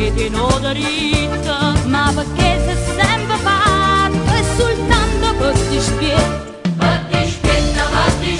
non perché ti non dritta, ma perché sei sempre fatto e soltanto per dispietto. Batti spietta, batti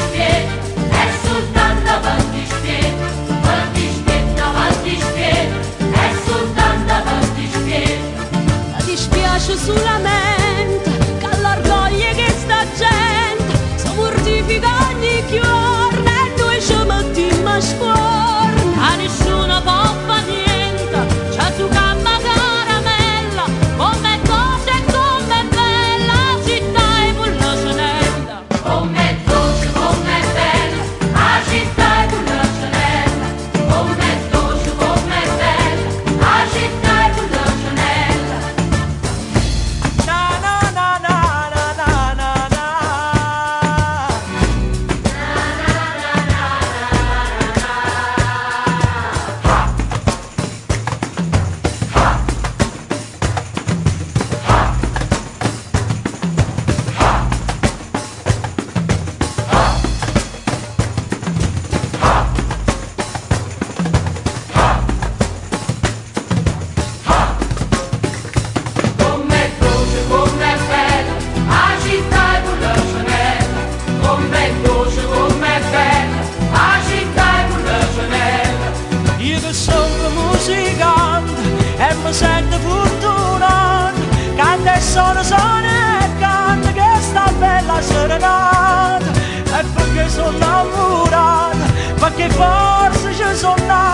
perché forse ci sono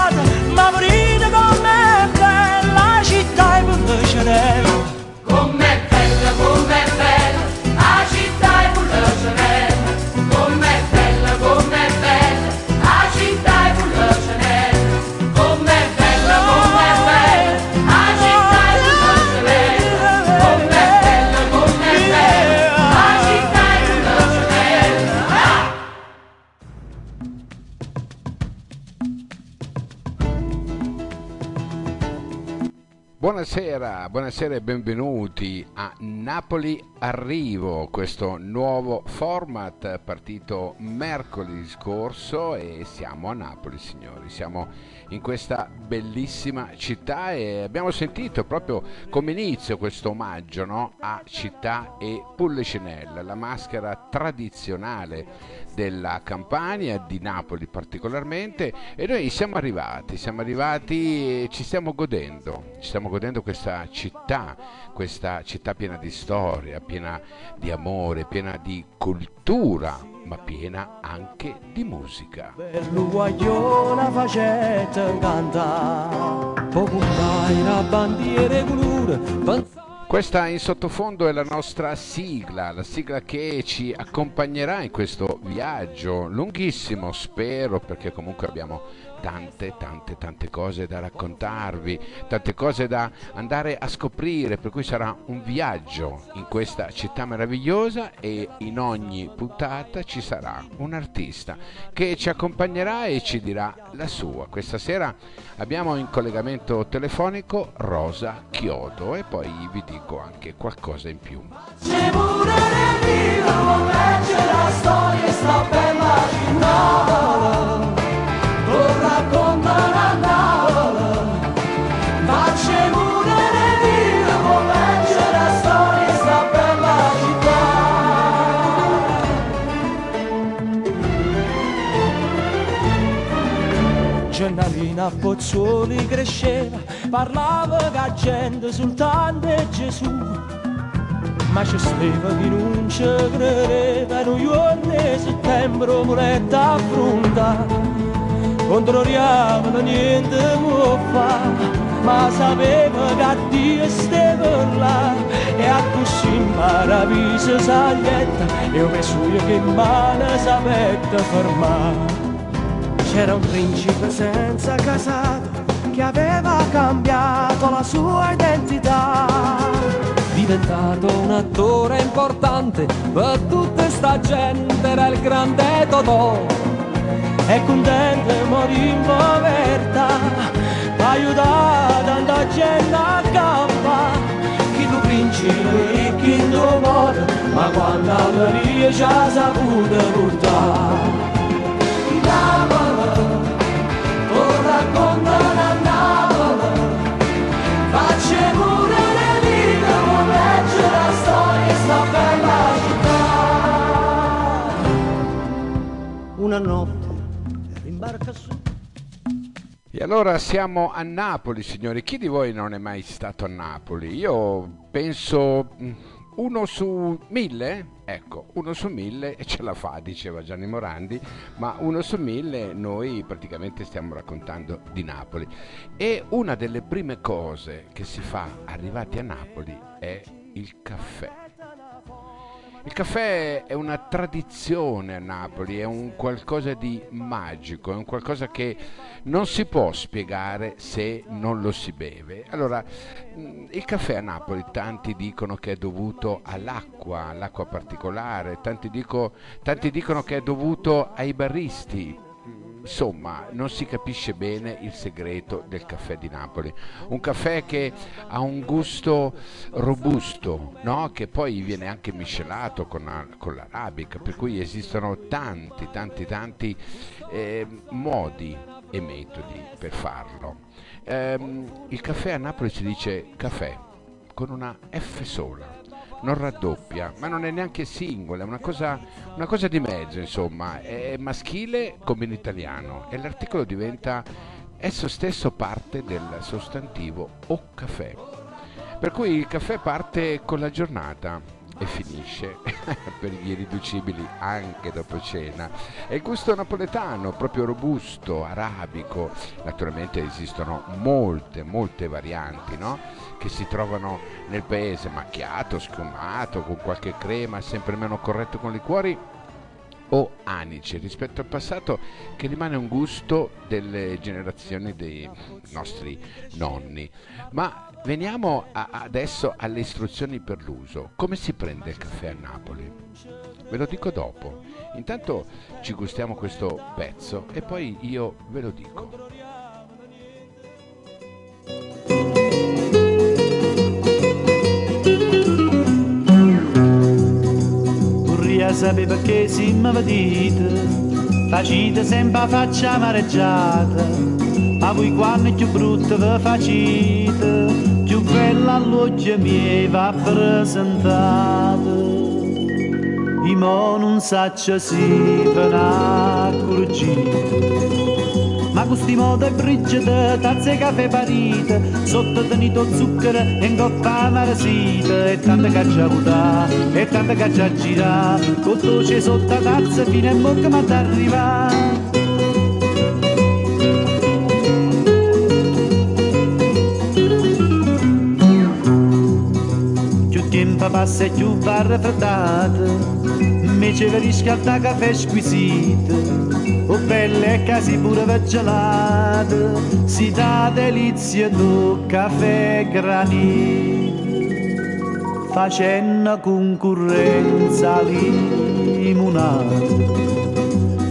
Buonasera, e benvenuti a Napoli Arrivo, questo nuovo format partito mercoledì scorso e siamo a Napoli signori, siamo in questa bellissima città e abbiamo sentito proprio come inizio questo omaggio no? a Città e Pullicinella, la maschera tradizionale della Campania, di Napoli particolarmente e noi siamo arrivati, siamo arrivati e ci stiamo godendo, ci stiamo godendo questa città, questa città piena di storia, piena di amore, piena di cultura, ma piena anche di musica. La bandiera colore Questa in sottofondo è la nostra sigla, la sigla che ci accompagnerà in questo viaggio lunghissimo, spero, perché comunque abbiamo tante, tante, tante cose da raccontarvi, tante cose da andare a scoprire, per cui sarà un viaggio in questa città meravigliosa e in ogni puntata ci sarà un artista che ci accompagnerà e ci dirà la sua. Questa sera abbiamo in collegamento telefonico Rosa Chiodo e poi vi dico anche qualcosa in più. C'è pure nel c'è la storia sta bella a Pozzuoli cresceva, parlava che gente soltanto Gesù. Ma c'è stava chi non ci credeva, giorni di settembre voletta affrontare. Controlliamo niente può fare, ma sapeva che Dio stava là e a così maraviglia saglietta e ho messo io che mano sapetta fermare. C'era un principe senza casato che aveva cambiato la sua identità. Diventato un attore importante per tutta sta gente, era il grande Totò. E contento morì in povertà, aiutare tanta gente a campa. Chi tu principe e chi tu muore, ma quando alla ci ha saputo portare. E allora siamo a Napoli, signori. Chi di voi non è mai stato a Napoli? Io penso mm, uno su mille? Ecco, uno su mille ce la fa, diceva Gianni Morandi, ma uno su mille noi praticamente stiamo raccontando di Napoli. E una delle prime cose che si fa arrivati a Napoli è il caffè. Il caffè è una tradizione a Napoli, è un qualcosa di magico, è un qualcosa che non si può spiegare se non lo si beve. Allora, il caffè a Napoli tanti dicono che è dovuto all'acqua, all'acqua particolare, tanti, dico- tanti dicono che è dovuto ai barristi, insomma non si capisce bene il segreto del caffè di Napoli. Un caffè che ha un gusto robusto no? che poi viene anche miscelato con, con l'arabica per cui esistono tanti tanti tanti eh, modi e metodi per farlo. Ehm, il caffè a Napoli si dice caffè con una F sola non raddoppia, ma non è neanche singola, è una cosa, una cosa di mezzo, insomma, è maschile come in italiano e l'articolo diventa esso stesso parte del sostantivo o caffè. Per cui il caffè parte con la giornata e finisce per gli irriducibili anche dopo cena. È il gusto napoletano, proprio robusto, arabico. Naturalmente esistono molte, molte varianti, no? Che si trovano nel paese, macchiato, sfumato, con qualche crema, sempre meno corretto con liquori o anice rispetto al passato che rimane un gusto delle generazioni dei nostri nonni. Ma veniamo a- adesso alle istruzioni per l'uso. Come si prende il caffè a Napoli? Ve lo dico dopo. Intanto ci gustiamo questo pezzo e poi io ve lo dico. Sapere perché si mi vedete, facite sempre la faccia amareggiata, ma voi quando più brutta vi facite, più bella all'occhio mi va presentata. I mo non saccio si fa una ma questi modo è brigida, tazze e caffè parite, sotto tenito zucchero e in coppa marasita, e tanta caccia avuta, e tanta caccia gira, con dolce sotto la tazza fino a bocca ma t'arriva. Più tempo passa e più va raffreddata, che riscalda caffè squisito, o belle e casi pure gelate, si dà delizia do caffè granito, facendo concorrenza limonata.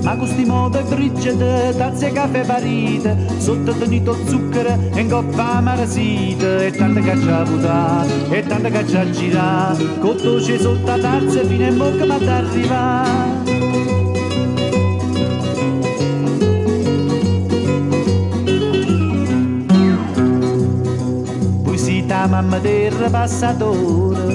Ma questi è brigida, tazze caffè parite, sotto tenito zucchero e coppa marasita, e tanta caccia avuta, e tanta caccia gira, con dolce sotto la tazza fino in bocca ma t'arriva. Poi si ta mamma del passatore,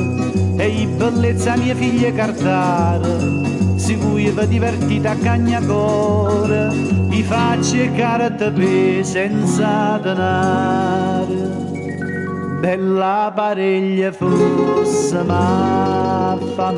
e i bellezza mia figlia cartare, ragazzi cui vi divertite a cagnacore, vi faccio e carte per senza denaro. Bella pariglia fosse ma fa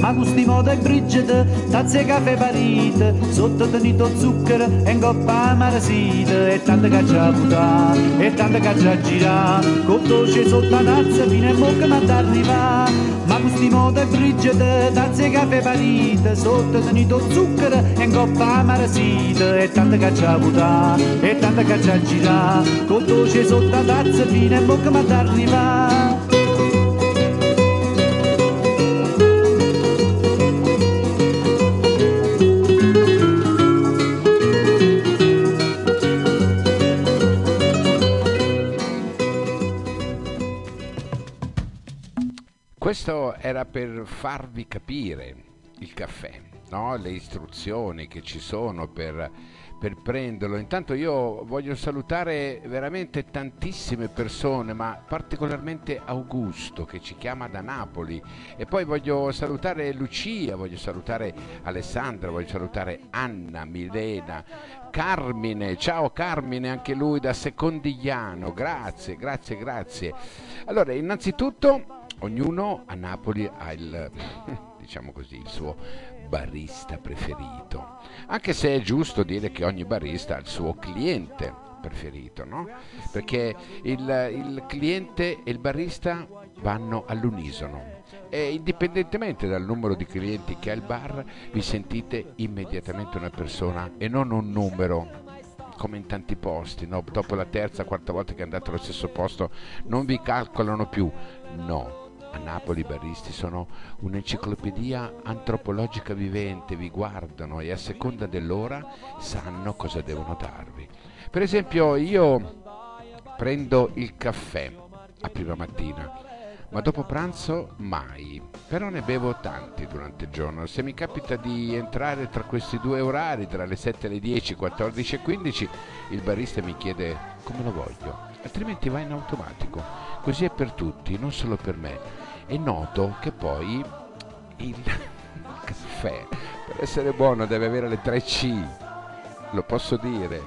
ma gusti moda e Bridget, tazze caffè parite, sotto tenito zucchero e in coppa amarasite, e tante caccia a e tante caccia a girare, con dolce sotto la tazza fino a bocca ma t'arriva. Ma gusti moda e Bridget, tazze e caffè parite, sotto tenito zucchero e in coppa amarasite, e tante caccia a buttare, e tante caccia girare, con dolce sotto la tazza fino a bocca ma t'arriva. Questo era per farvi capire il caffè, no? le istruzioni che ci sono per, per prenderlo. Intanto io voglio salutare veramente tantissime persone, ma particolarmente Augusto che ci chiama da Napoli e poi voglio salutare Lucia, voglio salutare Alessandra, voglio salutare Anna, Milena, Carmine, ciao Carmine, anche lui da Secondigliano, grazie, grazie, grazie. Allora, innanzitutto ognuno a Napoli ha il, diciamo così, il suo barista preferito, anche se è giusto dire che ogni barista ha il suo cliente preferito, no? Perché il, il cliente e il barista vanno all'unisono e indipendentemente dal numero di clienti che ha il bar, vi sentite immediatamente una persona e non un numero come in tanti posti, no? dopo la terza, quarta volta che andate allo stesso posto non vi calcolano più, no, a Napoli i baristi sono un'enciclopedia antropologica vivente, vi guardano e a seconda dell'ora sanno cosa devono darvi. Per esempio io prendo il caffè a prima mattina, ma dopo pranzo mai, però ne bevo tanti durante il giorno. Se mi capita di entrare tra questi due orari, tra le 7 e le 10, 14 e 15, il barista mi chiede come lo voglio, altrimenti va in automatico. Così è per tutti, non solo per me e noto che poi il caffè per essere buono deve avere le 3 C. Lo posso dire.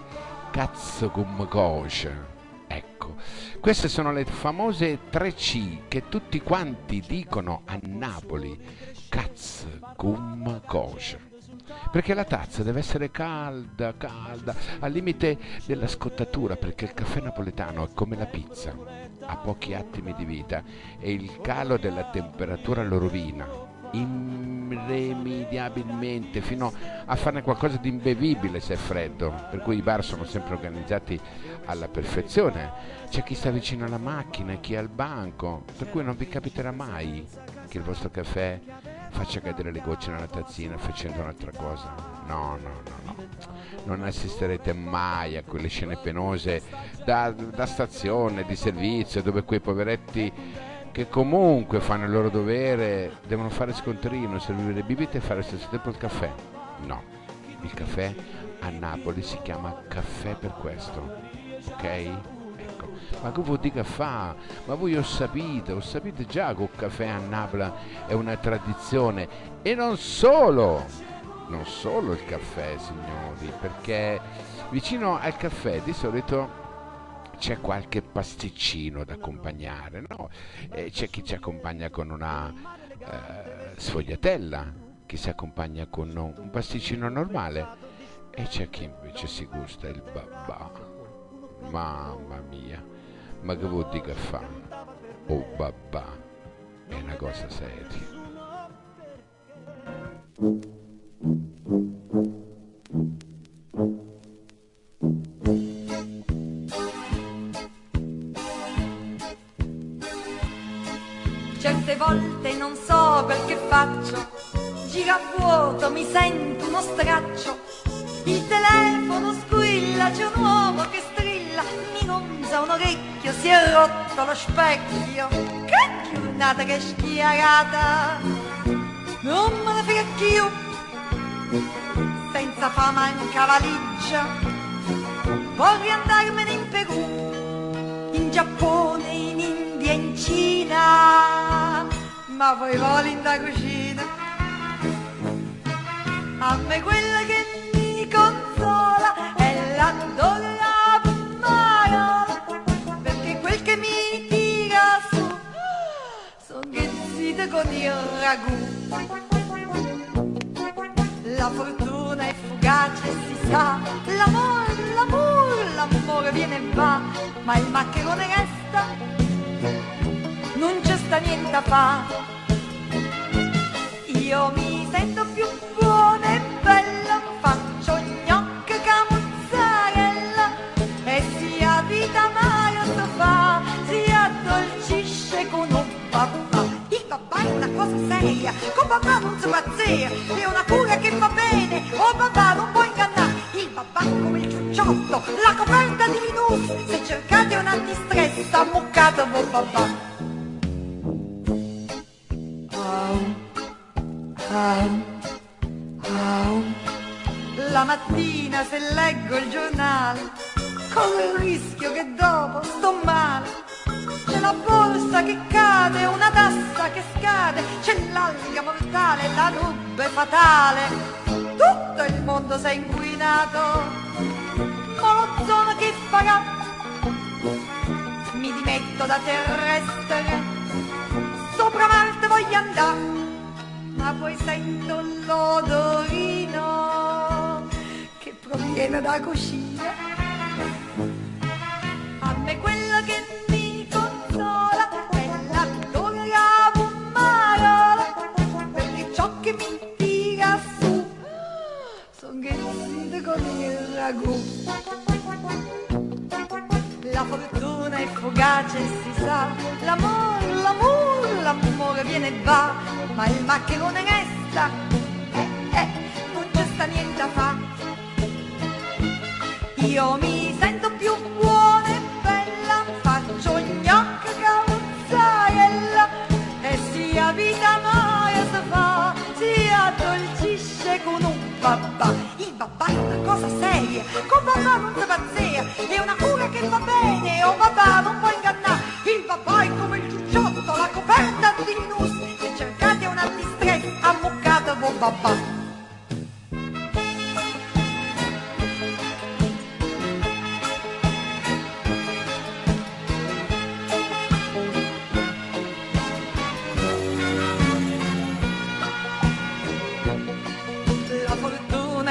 Cazzo cum kosher ecco. Queste sono le famose 3 C che tutti quanti dicono a Napoli. Cazzo cum kosher perché la tazza deve essere calda, calda, al limite della scottatura, perché il caffè napoletano è come la pizza, ha pochi attimi di vita e il calo della temperatura lo rovina irremediabilmente fino a farne qualcosa di imbevibile se è freddo. Per cui i bar sono sempre organizzati alla perfezione. C'è chi sta vicino alla macchina chi al banco per cui non vi capiterà mai che il vostro caffè faccia cadere le gocce nella tazzina facendo un'altra cosa. No, no, no, no. Non assisterete mai a quelle scene penose da, da stazione, di servizio, dove quei poveretti che comunque fanno il loro dovere devono fare scontrino, servire bibite e fare allo stesso tempo il caffè. No, il caffè a Napoli si chiama caffè per questo, ok? Ma che vuol dire fa? Ma voi ho sapete, ho sapete già che il caffè a Napoli è una tradizione e non solo, non solo il caffè signori, perché vicino al caffè di solito c'è qualche pasticcino da accompagnare, no? E c'è chi ci accompagna con una eh, sfogliatella, chi si accompagna con un pasticcino normale e c'è chi invece si gusta il babà. Mamma mia ma che vuol dire che fa? Oh babà, è una cosa seria. Certe volte non so quel che faccio, gira a vuoto, mi sento uno straccio, il telefono squilla, c'è un uomo che strilla, mi gonza un orecchio, si è rotto lo specchio, che giornata che schiarata, non me ne frega più, senza fama in cavaligia, vorrei andarmene in Perù, in Giappone, in India, in Cina, ma poi voli in da cucina, A me quella che mi consola è la donna con il ragù. La fortuna è fugace, si sa, l'amore, l'amore, l'amore viene e va, ma il maccherone resta, non c'è sta niente a fa. Io mi sento più buona e bella, faccio gnocca camuzzarella e sia vita Mario sto fa, si addolcisce con un cosa seria, con papà non si pazzia, è una cura che va bene, oh papà non può ingannare. Il papà come il ciucciotto, la coperta di Linus, se cercate un antistress, ammuccate voi papà. La mattina se leggo il giornale, corro il rischio che dopo sto male. La borsa che cade, una tassa che scade, c'è l'alga mortale, la nube fatale. Tutto il mondo si è inquinato, ma l'ozono che farà? Mi dimetto da terrestre, sopra Marte voglio andare, ma poi sento l'odorino che proviene da cucina. A me quello che ragù. La fortuna è fugace, si sa, l'amore, l'amore, l'amore viene e va, ma il maccherone resta, eh, eh, non c'è sta niente a fa. Io mi sento più buona e bella, faccio gnocca camuzzarella e sia vita Maria si fa, si addolcisce con un babà. Cosa seria, con babà non si pazzia, è una cura che va bene, oh babà non può ingannare. Il babà è come il ciucciotto, la coperta di Linus, se cercate un antistress, ammuccate voi babà.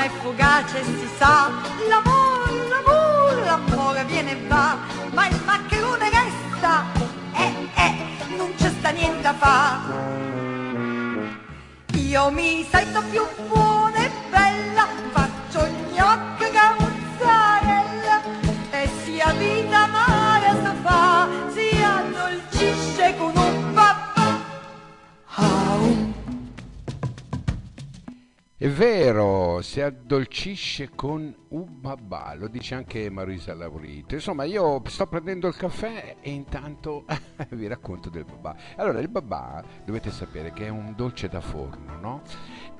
È fugace, si sa, l'amore, l'amore, l'amore viene e va, ma il maccherone resta, eh, eh, non c'è sta niente a fa. Io mi sento più buona È vero, si addolcisce con un babà, lo dice anche Marisa Laurito. Insomma, io sto prendendo il caffè e intanto vi racconto del babà. Allora, il babà dovete sapere che è un dolce da forno, no?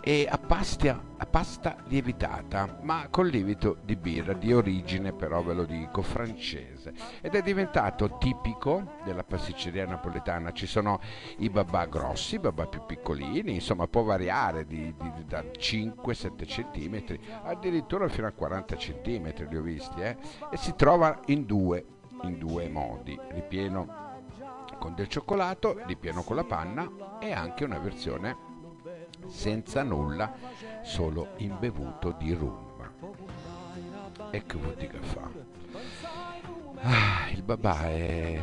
E a pasta, a pasta lievitata, ma con lievito di birra, di origine però ve lo dico, francese. Ed è diventato tipico della pasticceria napoletana. Ci sono i babà grossi, i babà più piccolini, insomma può variare di, di- da 5-7 cm, addirittura fino a 40 cm li ho visti, eh? E si trova in due, in due modi, ripieno con del cioccolato, ripieno con la panna e anche una versione senza nulla, solo imbevuto di rum. E che vuol dire che fa? Ah, il babà è,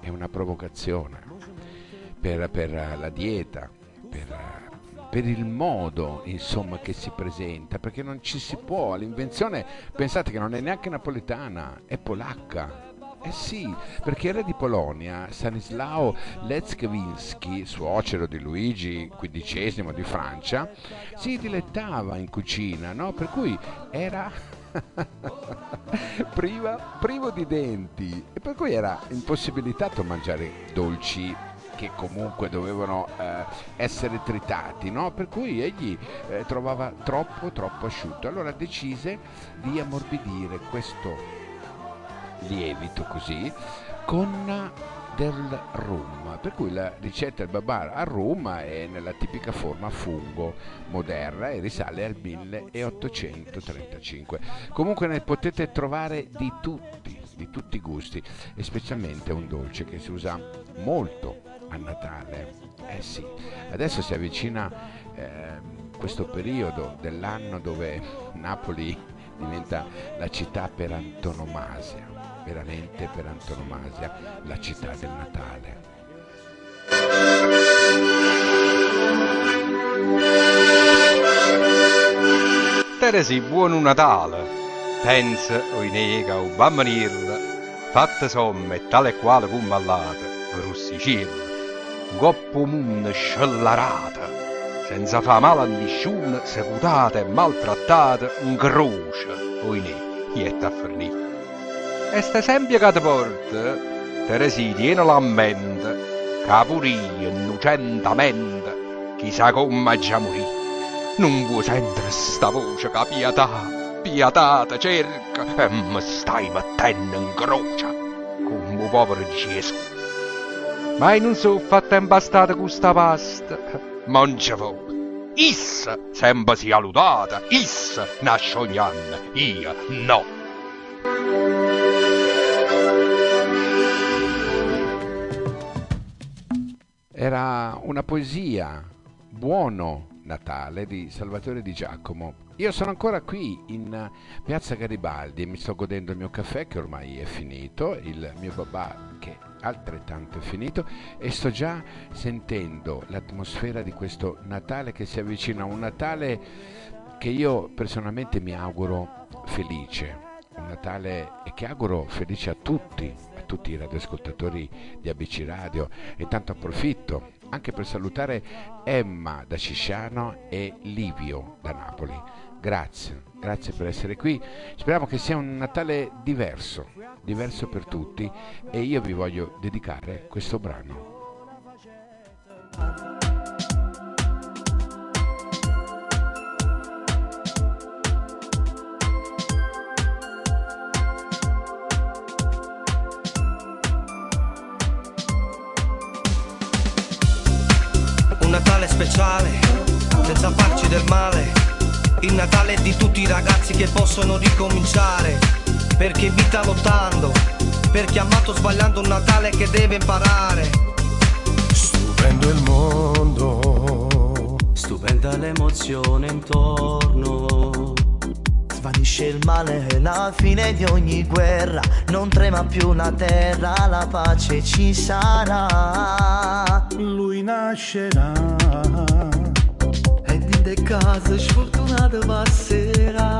è una provocazione per, per la dieta, per, per il modo insomma che si presenta, perché non ci si può, l'invenzione pensate che non è neanche napoletana, è polacca. Eh sì, perché re di Polonia, Stanislao Leszczynski, suocero di Luigi XV di Francia, si dilettava in cucina, no? Per cui era priva- privo di denti e per cui era impossibilitato mangiare dolci che comunque dovevano eh, essere tritati, no? per cui egli eh, trovava troppo troppo asciutto. Allora decise di ammorbidire questo lievito così con del rum, per cui la ricetta del babà al rum è nella tipica forma fungo moderna e risale al 1835. Comunque ne potete trovare di tutti, di tutti i gusti, e specialmente un dolce che si usa molto a Natale. Eh sì, adesso si avvicina eh, questo periodo dell'anno dove Napoli diventa la città per antonomasia, veramente per antonomasia, la città del Natale. Teresi, buon Natale! Pensa, oi nega, o bambanirla, fatte somme tale e quale come mallate, russicilla, un coppo munne scellarata, senza fa male a nessuno, seputate e maltrattate, un croce, oi ne, ietta a fornire. E sta sempre che ti porta, Teresi, tiene la mente, capuria innocentamente, chissà come già morì. Non vuoi sentire sta voce che pietà, pietà ti cerca e mi stai mettendo in croce come povero Gesù. Ma io non so fatta impastata con sta pasta, mangia voi. Sempre sia lodata, issa nasce ogni anno, io no. Era una poesia, buono Natale di Salvatore Di Giacomo. Io sono ancora qui in Piazza Garibaldi e mi sto godendo il mio caffè che ormai è finito, il mio babà che altrettanto è finito e sto già sentendo l'atmosfera di questo Natale che si avvicina, un Natale che io personalmente mi auguro felice, un Natale che auguro felice a tutti, tutti i radioascoltatori di ABC Radio e tanto approfitto anche per salutare Emma da Cisciano e Livio da Napoli. Grazie, grazie per essere qui. Speriamo che sia un Natale diverso, diverso per tutti e io vi voglio dedicare questo brano. Speciale, senza farci del male. Il Natale di tutti i ragazzi che possono ricominciare. Per chi vita lottando, per chi ha amato sbagliando un Natale che deve imparare. Stupendo il mondo, Stupenda l'emozione intorno. Svanisce il male e la fine di ogni guerra. Non trema più la terra, la pace ci sarà. Lui nascerà Ed in de casa sfortunata passerà.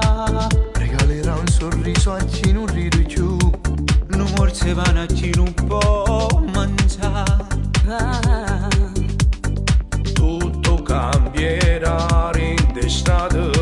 Regalerà un sorriso a chi non ride più. Non morse van a chi non può mangiare. tutto cambierà in d'estate.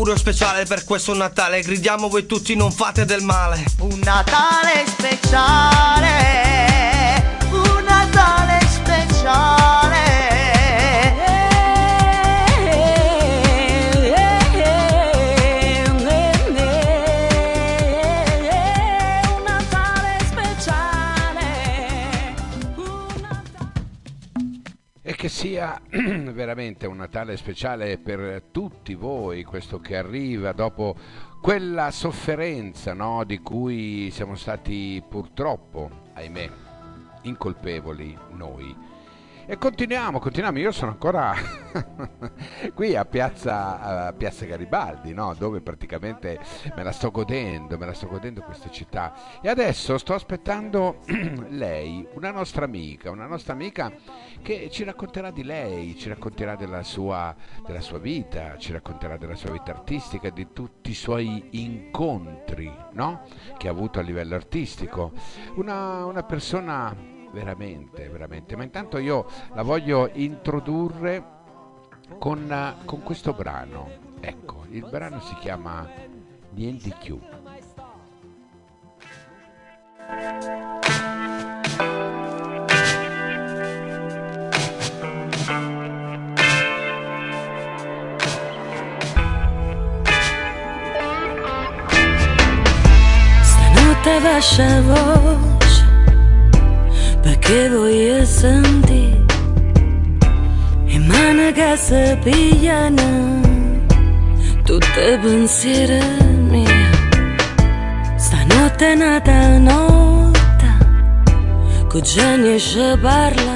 augurio speciale per questo Natale. Gridiamo voi tutti, non fate del male. Un Natale speciale. Un Natale speciale. E che sia veramente un Natale speciale per tutti voi, questo che arriva dopo quella sofferenza no, di cui siamo stati purtroppo, ahimè, incolpevoli noi. E continuiamo, continuiamo. Io sono ancora qui a piazza, a piazza Garibaldi, no? dove praticamente me la sto godendo, me la sto godendo questa città. E adesso sto aspettando lei, una nostra amica, una nostra amica che ci racconterà di lei, ci racconterà della sua, della sua vita, ci racconterà della sua vita artistica, di tutti i suoi incontri no? che ha avuto a livello artistico. Una, una persona veramente, veramente. Ma intanto io la voglio introdurre con, eh, con questo brano. Ecco, il brano si chiama Niente più. Stanotte lasciavo perché voglio sentire e mani che si pigliano tutte pensieri mie stanotte è nata notte con genio ci parla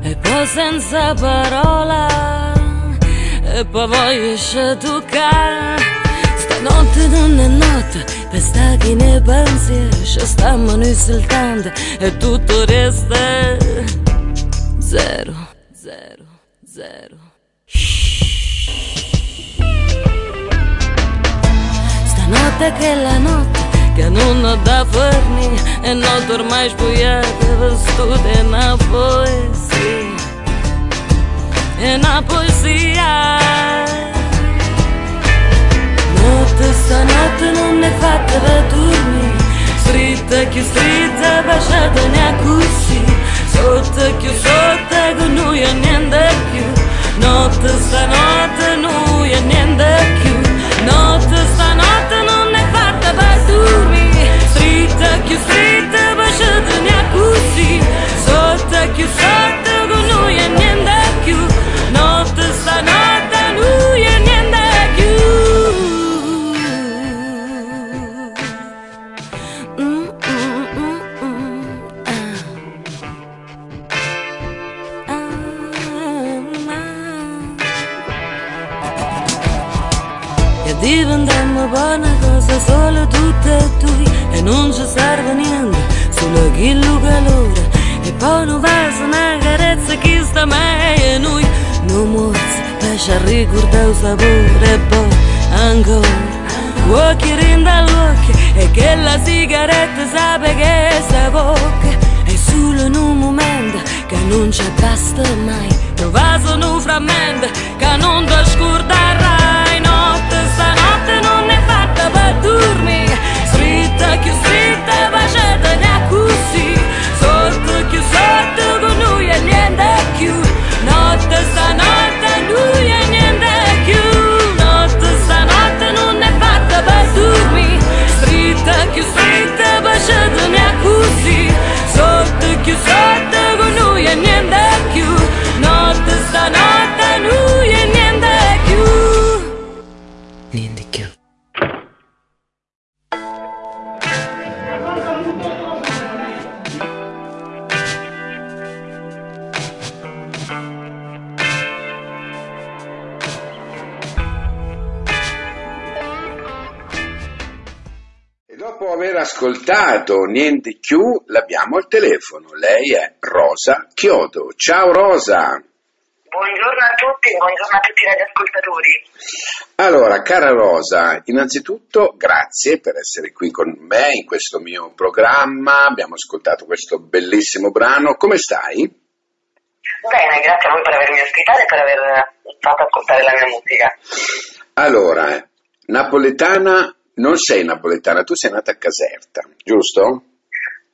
e poi senza parola e poi voglio toccare Stanotte non è notte, per sta chi ne pensieri Ci stiamo noi soltanto e tutto resta Zero, zero, zero. Stanotte che è la notte che non ho da forni E notte ormai sbuiata, vestute una poesia. E una poesia Notte stanotte non fatta per dormire Stritta più stritta, baciata ne così Sotto più sotto con noi e niente più Notte stanotte noi e niente più Notte stanotte non è fatta per dormire Stritta più stritta, baciata ne così Sotto più sotto con noi e niente più diventammo buona cosa solo tutte e due E non ci serve niente, solo quello calore E poi non va su una carezza che sta meglio E noi. Non morsi, lascia ricordare il sapore E poi ancora Occhi rindall'occhio E che la sigaretta sape che sta bocca E solo in un momento che non ci basta mai Non va un frammento che non ti scorderai Notte stanotte Sotto più sotto con noi e niente più. Notte stanotte niente più, l'abbiamo al telefono. Lei è Rosa Chiodo. Ciao Rosa. Buongiorno a tutti, buongiorno a tutti i radioascoltatori. Allora, cara Rosa, innanzitutto grazie per essere qui con me in questo mio programma. Abbiamo ascoltato questo bellissimo brano. Come stai? Bene, grazie a voi per avermi ospitato e per aver fatto ascoltare la mia musica. Allora, napoletana, non sei napoletana, tu sei nata a Caserta, giusto?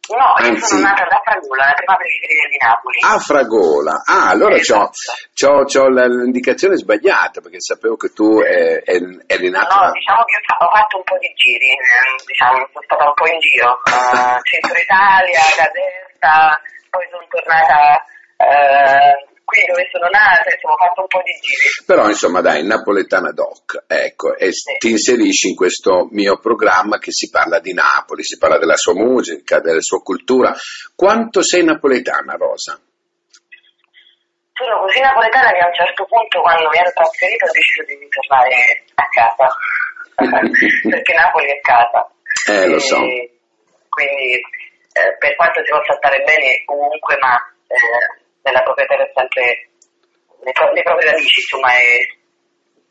No, io Anzi- sono nata da Fragola, la prima periferia di Napoli. A Fragola. Ah, allora c'ho, c'ho- c'ho la- l'indicazione sbagliata perché sapevo che tu eh, eri nata. No, diciamo che ho fa- ho fatto un po' di giri, eh, diciamo, sono stata un po' in giro. Eh, Centro Italia, Caserta, poi sono tornata eh, qui dove sono nata, insomma ho fatto un po' di giri. Però insomma dai, napoletana doc, ecco, e s- ti inserisci in questo mio programma che si parla di Napoli, si parla della sua musica, della sua cultura. Quanto sei napoletana, Rosa? Sono così napoletana che a un certo punto quando mi ero trasferita ho deciso di ritornare a casa, perché Napoli è casa. Eh, lo so. E Quindi eh, per quanto si possa stare bene ovunque, ma eh, nella propria terra è sempre, le, pro- le proprie radici insomma è,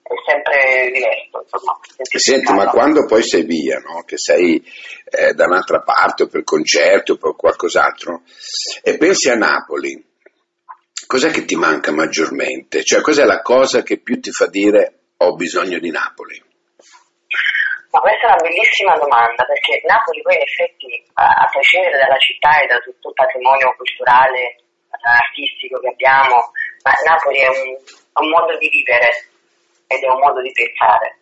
è sempre diverso. Insomma, Senti, ma quando poi sei via, no? che sei eh, da un'altra parte o per concerti o per qualcos'altro, e pensi a Napoli, cos'è che ti manca maggiormente? Cioè, cos'è la cosa che più ti fa dire ho bisogno di Napoli? Ma questa è una bellissima domanda perché Napoli poi in effetti, a, prescindere dalla città e da tutto il patrimonio culturale, artistico che abbiamo, ma Napoli è un, è un modo di vivere ed è un modo di pensare.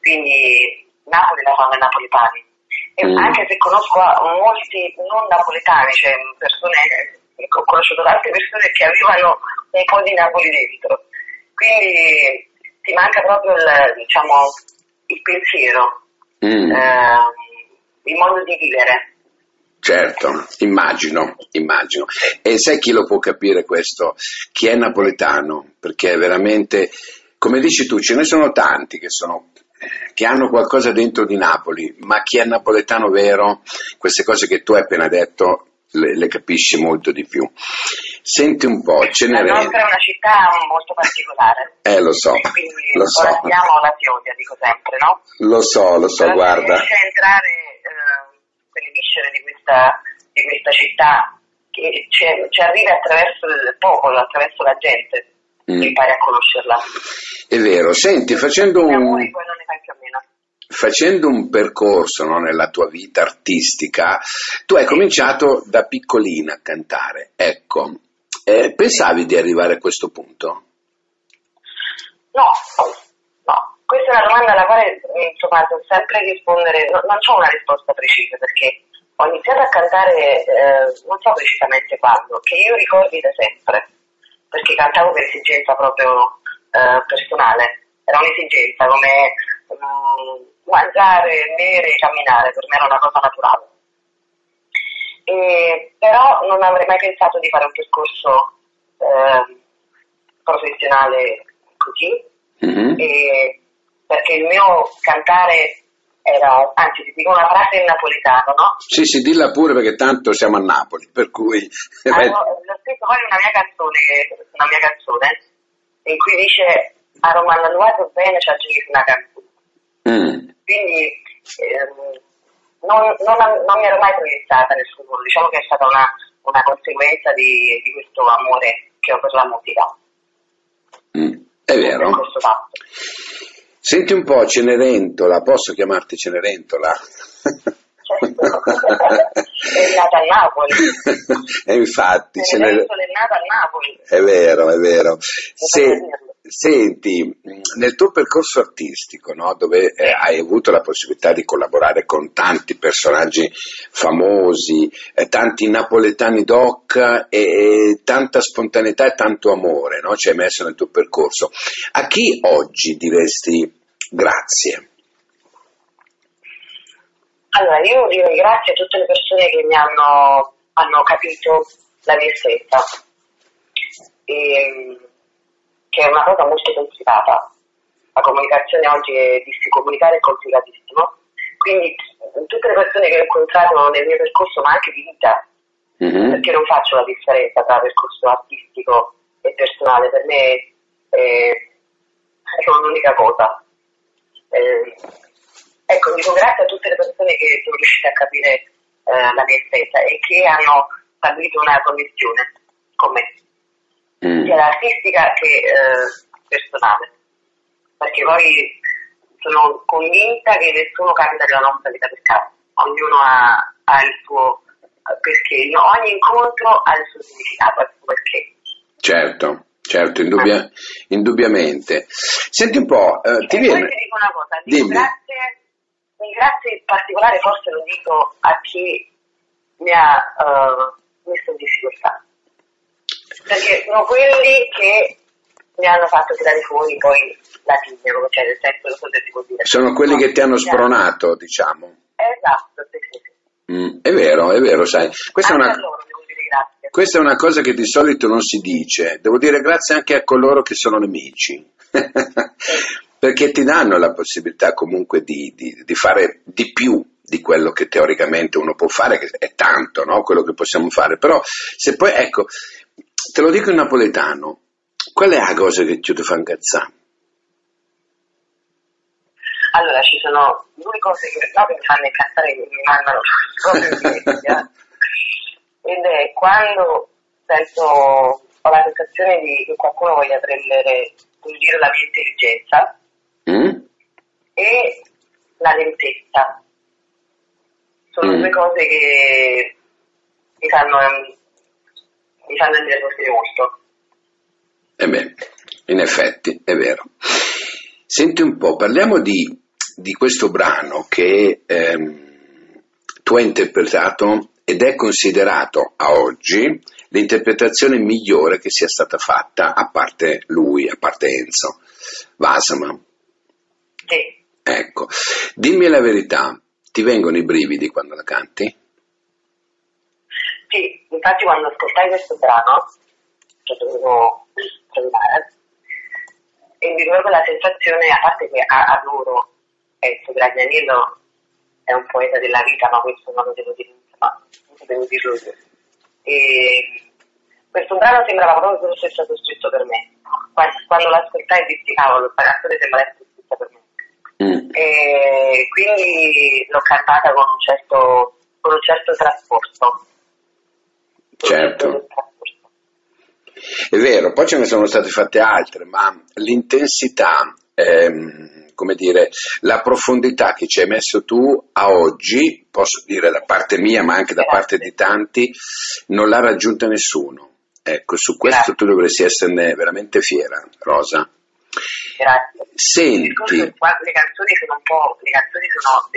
Quindi Napoli la fanno i napoletani. E Mm. anche se conosco molti non napoletani, cioè persone, ho conosciuto tante persone che avevano un po' di Napoli dentro. Quindi ti manca proprio il, diciamo, il pensiero, Mm. eh, il modo di vivere. Certo, immagino, immagino. E sai chi lo può capire questo? Chi è napoletano? Perché veramente, come dici tu, ce ne sono tanti che, sono, che hanno qualcosa dentro di Napoli, ma chi è napoletano vero, queste cose che tu hai appena detto, le, le capisci molto di più. Senti un po', La Cenerentola. nostra è una città molto particolare. Eh, lo so, Quindi lo so, la Chiodia, dico sempre, no? lo so, lo so, Però se guarda. riesce a entrare eh, quelle viscere di questa, di questa città che ci, ci arriva attraverso il popolo, attraverso la gente, Mm. impari a conoscerla. È vero, senti, facendo un, facendo un percorso no, nella tua vita artistica, tu hai cominciato da piccolina a cantare, ecco, eh, pensavi di arrivare a questo punto? No, no, questa è una domanda alla quale eh, insomma devo sempre rispondere, no- non ho una risposta precisa perché ho iniziato a cantare eh, non so precisamente quando, che io ricordi da sempre, perché cantavo per esigenza proprio eh, personale, era un'esigenza come mm, mangiare, bere, camminare, per me era una cosa naturale. E, però non avrei mai pensato di fare un percorso eh, professionale così, Mhm. e- perché il mio cantare era, anzi ti dico una frase in napoletano, no? Sì, sì, dilla pure perché tanto siamo a Napoli, per cui... Avevo- l'ho scritto poi una mia canzone, una mia canzone, in cui dice a Romano Nuovo bene ci aggiungi una canzone. Mm, Quindi ehm, non, non, non mi ero mai proiettata nel futuro, diciamo che è stata una, una conseguenza di, di questo amore che ho per la musica, mm, è vero. Senti un po', Cenerentola, posso chiamarti Cenerentola? è nata a Napoli. e infatti, Cener- Cenerentola è nata a Napoli. È vero, è vero. Se- senti, nel tuo percorso artistico, no, dove eh, hai avuto la possibilità di collaborare con tanti personaggi famosi, eh, tanti napoletani doc e, e tanta spontaneità e tanto amore, no, ci hai messo nel tuo percorso, a chi oggi diresti grazie? Allora, io direi grazie a tutte le persone che mi hanno, hanno capito la mia essenza, e, che è una cosa molto complicata. La comunicazione oggi è di comunicare è complicatissimo, quindi tutte le persone che ho incontrato nel mio percorso, ma anche di vita, Mhm. perché non faccio la differenza tra percorso artistico e personale, per me è, è un'unica cosa. Eh, ecco, dico grazie a tutte le persone che sono riuscite a capire eh, la mia essenza e che hanno stabilito una connessione con me, Mm. sia artistica che eh, personale, perché poi sono convinta che nessuno capita nella nostra vita per caso, ognuno ha, ha il suo eh, perché, ogni incontro ha il suo significato, il suo perché. Certo, certo, indubbia- indubbiamente. Senti un po', eh, ti e viene... ti dico una cosa, Dimmi. grazie, un grazie in particolare forse lo dico a chi mi ha eh, messo in difficoltà. Perché sono quelli che mi hanno fatto tirare fuori poi la come c'è nel senso, non so se si può dire. Sono quelli No, che ti hanno spronato, diciamo. Esatto, sì, sì. Mm, è vero, è vero, sai. Questa è, Anche una, a loro devo dire grazie. questa è una cosa che di solito non si dice. Devo dire grazie anche a coloro che sono nemici. Perché ti danno la possibilità comunque di, di- di fare di più di quello che teoricamente uno può fare, che è tanto, no? Quello che possiamo fare. Però se poi, ecco, te lo dico in napoletano, qual è la cosa che ti fa incazzare? Allora, ci sono due cose che, no, che mi fanno incazzare, che mi mandano proprio in. Ed è quando sento, ho la sensazione di che qualcuno voglia prendere in giro la mia intelligenza Mm? e la lentezza. Sono Mm. due cose che mi fanno, mi fanno innervosire molto. E Eh beh, in effetti, è vero. Senti un po', parliamo di, di questo brano che ehm, tu hai interpretato ed è considerato a oggi l'interpretazione migliore che sia stata fatta, a parte lui, a parte Enzo Vasama. Sì. Ecco, dimmi la verità, ti vengono i brividi quando la canti? Sì, infatti quando ascoltai questo brano, che dovevo trovare, e mi ricordo la sensazione, a parte che a- adoro Enzo Gragnanello, è un poeta della vita, ma questo non lo devo dire, ma devo dirlo io. E questo brano sembrava proprio che fosse stato scritto per me. Quando, l'ascoltai dissi, cavolo, questa canzone sembra essere scritta per me. E quindi l'ho cantata con un certo, con un certo trasporto. Certo. È vero, poi ce ne sono state fatte altre, ma l'intensità, ehm, come dire, la profondità che ci hai messo tu a oggi, posso dire da parte mia, ma anche da parte di tanti, non l'ha raggiunta nessuno. Ecco, su questo tu dovresti esserne veramente fiera, Rosa. Grazie. Senti, le canzoni sono un po', le canzoni sono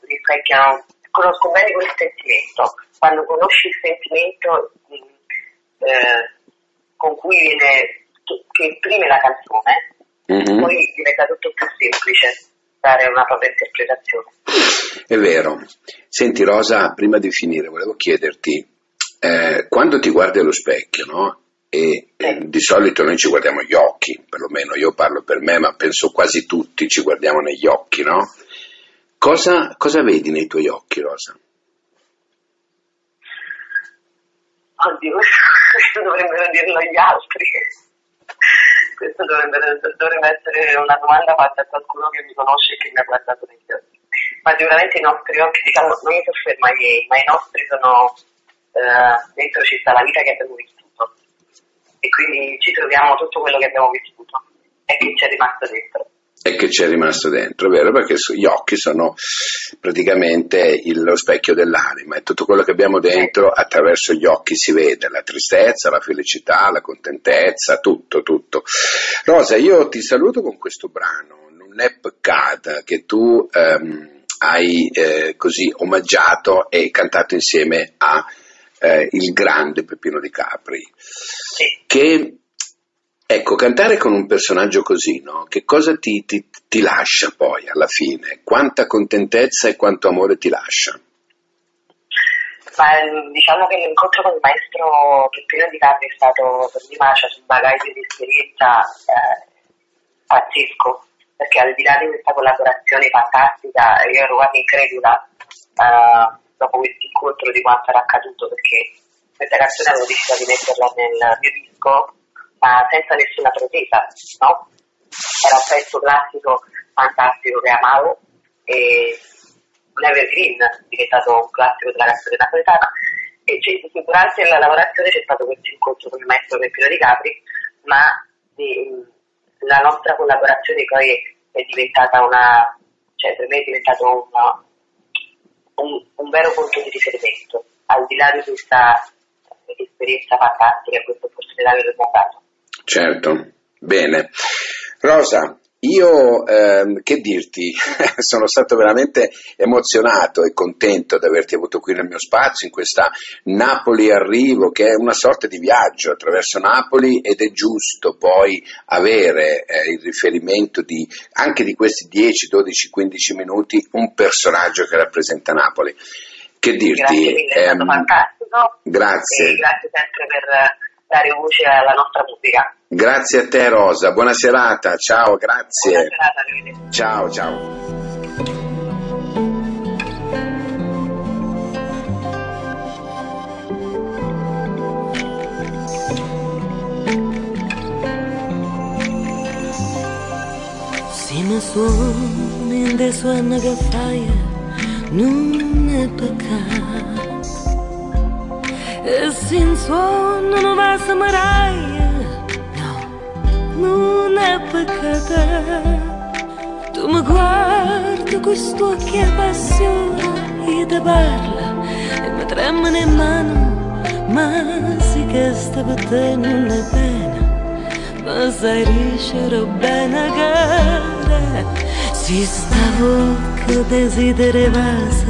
rispecchiano, conosco bene quel sentimento. Quando conosci il sentimento mh, eh, con cui viene, che esprime la canzone, Mhm. poi diventa tutto più semplice dare una propria interpretazione. È vero. Senti Rosa, prima di finire volevo chiederti, eh, quando ti guardi allo specchio, no? E eh, di solito noi ci guardiamo gli occhi, perlomeno io parlo per me, ma penso quasi tutti ci guardiamo negli occhi, no? Cosa, cosa vedi nei tuoi occhi, Rosa? Oddio, questo dovrebbero dirlo gli altri. Questo dovrebbe, dovrebbe essere una domanda fatta a qualcuno che mi conosce e che mi ha guardato negli occhi. Ma sicuramente i nostri occhi, diciamo, non mi soffermo ai miei, ma i nostri sono, eh, dentro ci sta la vita che abbiamo vissuto. E quindi ci troviamo tutto quello che abbiamo vissuto e che ci è rimasto dentro. E che ci è rimasto dentro, vero? Perché gli occhi sono praticamente il- lo specchio dell'anima e tutto quello che abbiamo dentro attraverso gli occhi si vede, la tristezza, la felicità, la contentezza, tutto, tutto. Rosa, io ti saluto con questo brano, Non è peccato, che tu ehm, hai eh, così omaggiato e cantato insieme a eh, il grande Peppino Di Capri. Che Ecco, cantare con un personaggio così, no? Che cosa ti, ti- ti lascia poi alla fine? Quanta contentezza e quanto amore ti lascia? Ma diciamo che l'incontro con il maestro Peppino Di Capri è stato per me c'è un bagaglio di esperienza eh, pazzesco, perché al di là di questa collaborazione fantastica, io ero quasi incredula eh, dopo questo incontro di quanto era accaduto, perché questa canzone avevo deciso di metterla nel mio disco, ma senza nessuna pretesa, no? Era un pezzo classico fantastico che amavo e un evergreen, diventato un classico della canzone napoletana e c'è- durante la lavorazione c'è stato questo incontro con il maestro Peppino Di Capri, ma eh, la nostra collaborazione poi è diventata una, cioè per me è diventato una- un, un vero punto di riferimento, al di là di questa esperienza fantastica e questa opportunità che abbiamo dato. Certo, bene. Rosa, io ehm, che dirti, sono stato veramente emozionato e contento di averti avuto qui nel mio spazio, in questa Napoli Arrivo, che è una sorta di viaggio attraverso Napoli ed è giusto poi avere eh, il riferimento di, anche di questi 10, 12, 15 minuti, un personaggio che rappresenta Napoli. Che dirti? Grazie mille, ehm, fantastico grazie. e grazie sempre per dare voce alla nostra musica. Grazie a te Rosa, buona serata, ciao, grazie. Buona serata, arrivederci. Ciao, ciao. Suoni in suono che fai non è peccato e se in suono non va a samaraia no non è peccato tu mi guardi amore, questo che passione, io ti parla e mi tremano in mano, ma sì che sta per te non è bene, ma sai dicere bene che si stavo che desiderevasi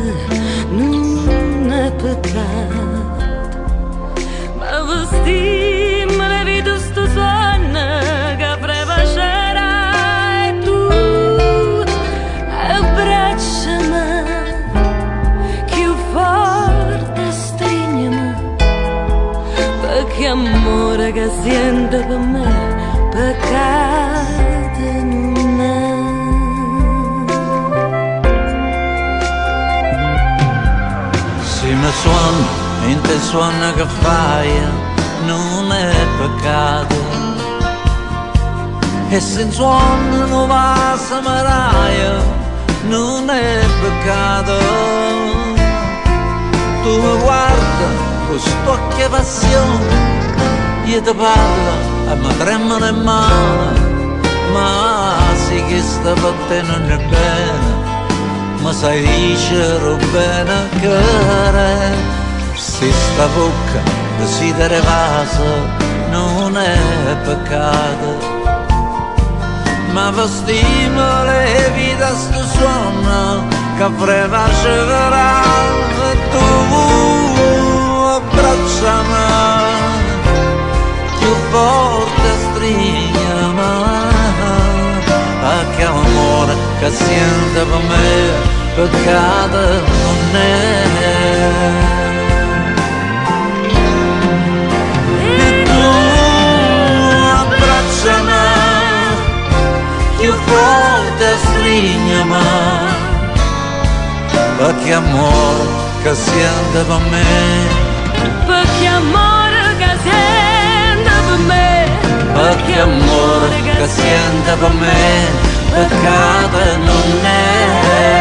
non è peccato, forte strignimi perché amore che sente per me peccato non è Se mi suona in te suona che fai non è peccato. E se suona non va a samaraia non è peccato. Tu mi guarda con sto che passione io ti parlo e mi tremano in mano. Ma sì che sta è bene ma sai dicere bene che se sta bocca desidera vasa non è peccato. Ma vestimmo le vita sto suono che freva sceverà e tu abbracciami. Più forte strignami perché amore che sente per me peccato non è più forte strignami perché amore che sente per me perché amore che sente per me perché amore che sente per me peccato non è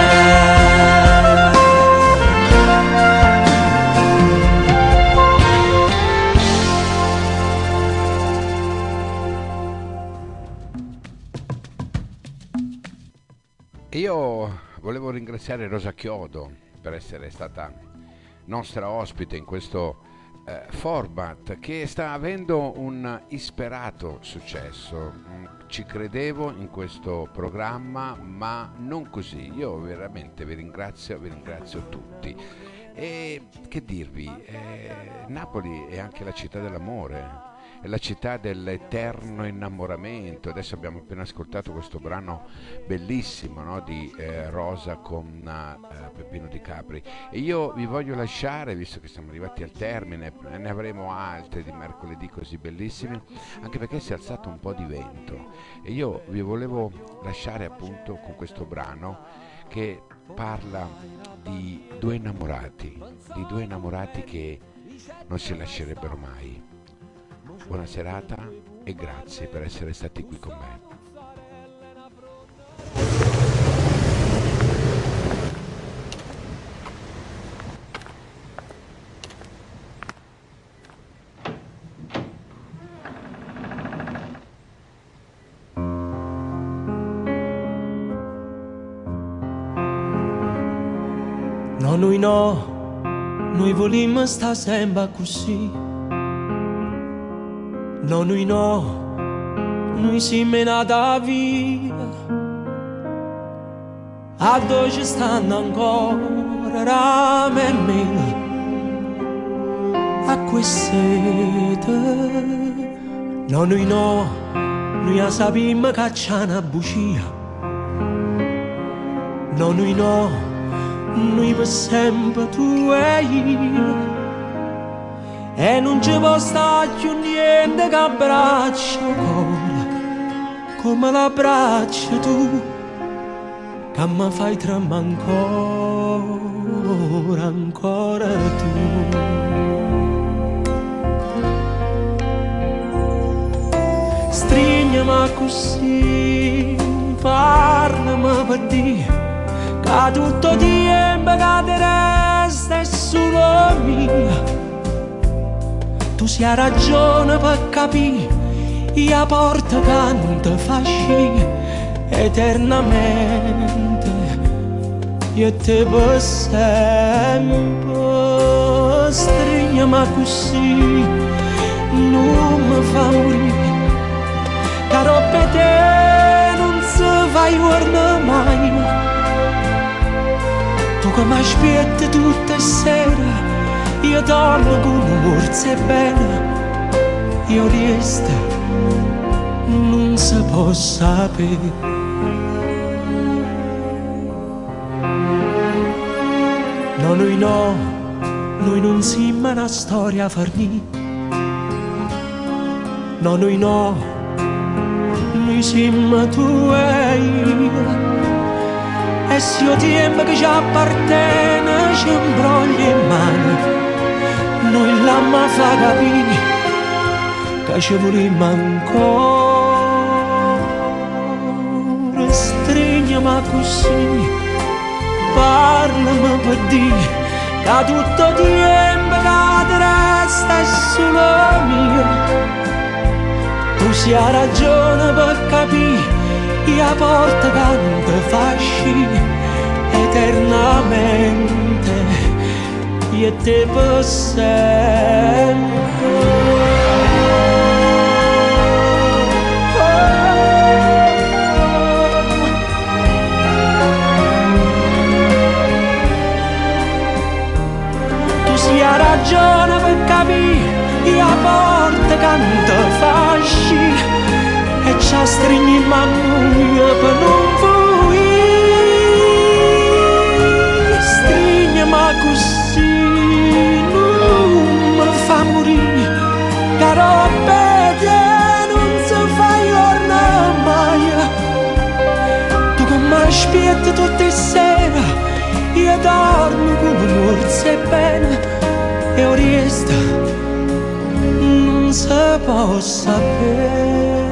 volevo ringraziare Rosa Chiodo per essere stata nostra ospite in questo eh, format che sta avendo un isperato successo. Mm, Ci credevo in questo programma, ma non così. Io veramente vi ringrazio, vi ringrazio tutti. E che dirvi, eh, Napoli è anche la città dell'amore, è la città dell'eterno innamoramento. Adesso abbiamo appena ascoltato questo brano bellissimo no, di eh, Rosa con eh, Peppino Di Capri. E io vi voglio lasciare, visto che siamo arrivati al termine, e ne avremo altri di mercoledì così bellissimi, anche perché si è alzato un po' di vento. E io vi volevo lasciare appunto con questo brano che parla di due innamorati, di due innamorati che non si lascerebbero mai. Buona serata e grazie per essere stati qui con me. No, noi no, noi volimmo sta sempre così. No, noi no, noi siamo nata via. A dove ci stanno ancora rame e mele? A queste No, noi no, noi sappiamo che c'è una bugia. No, noi no, noi per sempre tu e io e non ci può stare più niente che abbraccia ancora come l'abbracci tu che mi fai tremare ancora ancora tu. Strignami così parlami per dire che tutto tempo che ti resta è solo mia tu sia ragione per capire la porta che non ti fa uscire eternamente e te sempre stringiami così non mi fa morire. Caro per te non si va a mai. Tu che mi aspetti tutte sere io dormo un morse bene io resto non si può sapere No, noi no, noi non siamo una storia a farni. No, noi no, noi siamo tu e io. E se io tempo che ci appartiene ci imbrogli in mano, noi l'amma fa capire che ci vogliamo ancora. Stringiamo così parlami per dire che tutto tempo che resta è solo mio tu sia ragione per capire la porta che non eternamente te per sia ragione per capire porta che non ti fa uscire e ci stringi in mano per non fuori stringiami così aspetti tutte le sere io dormo con un morse bene e io resta non si può sapere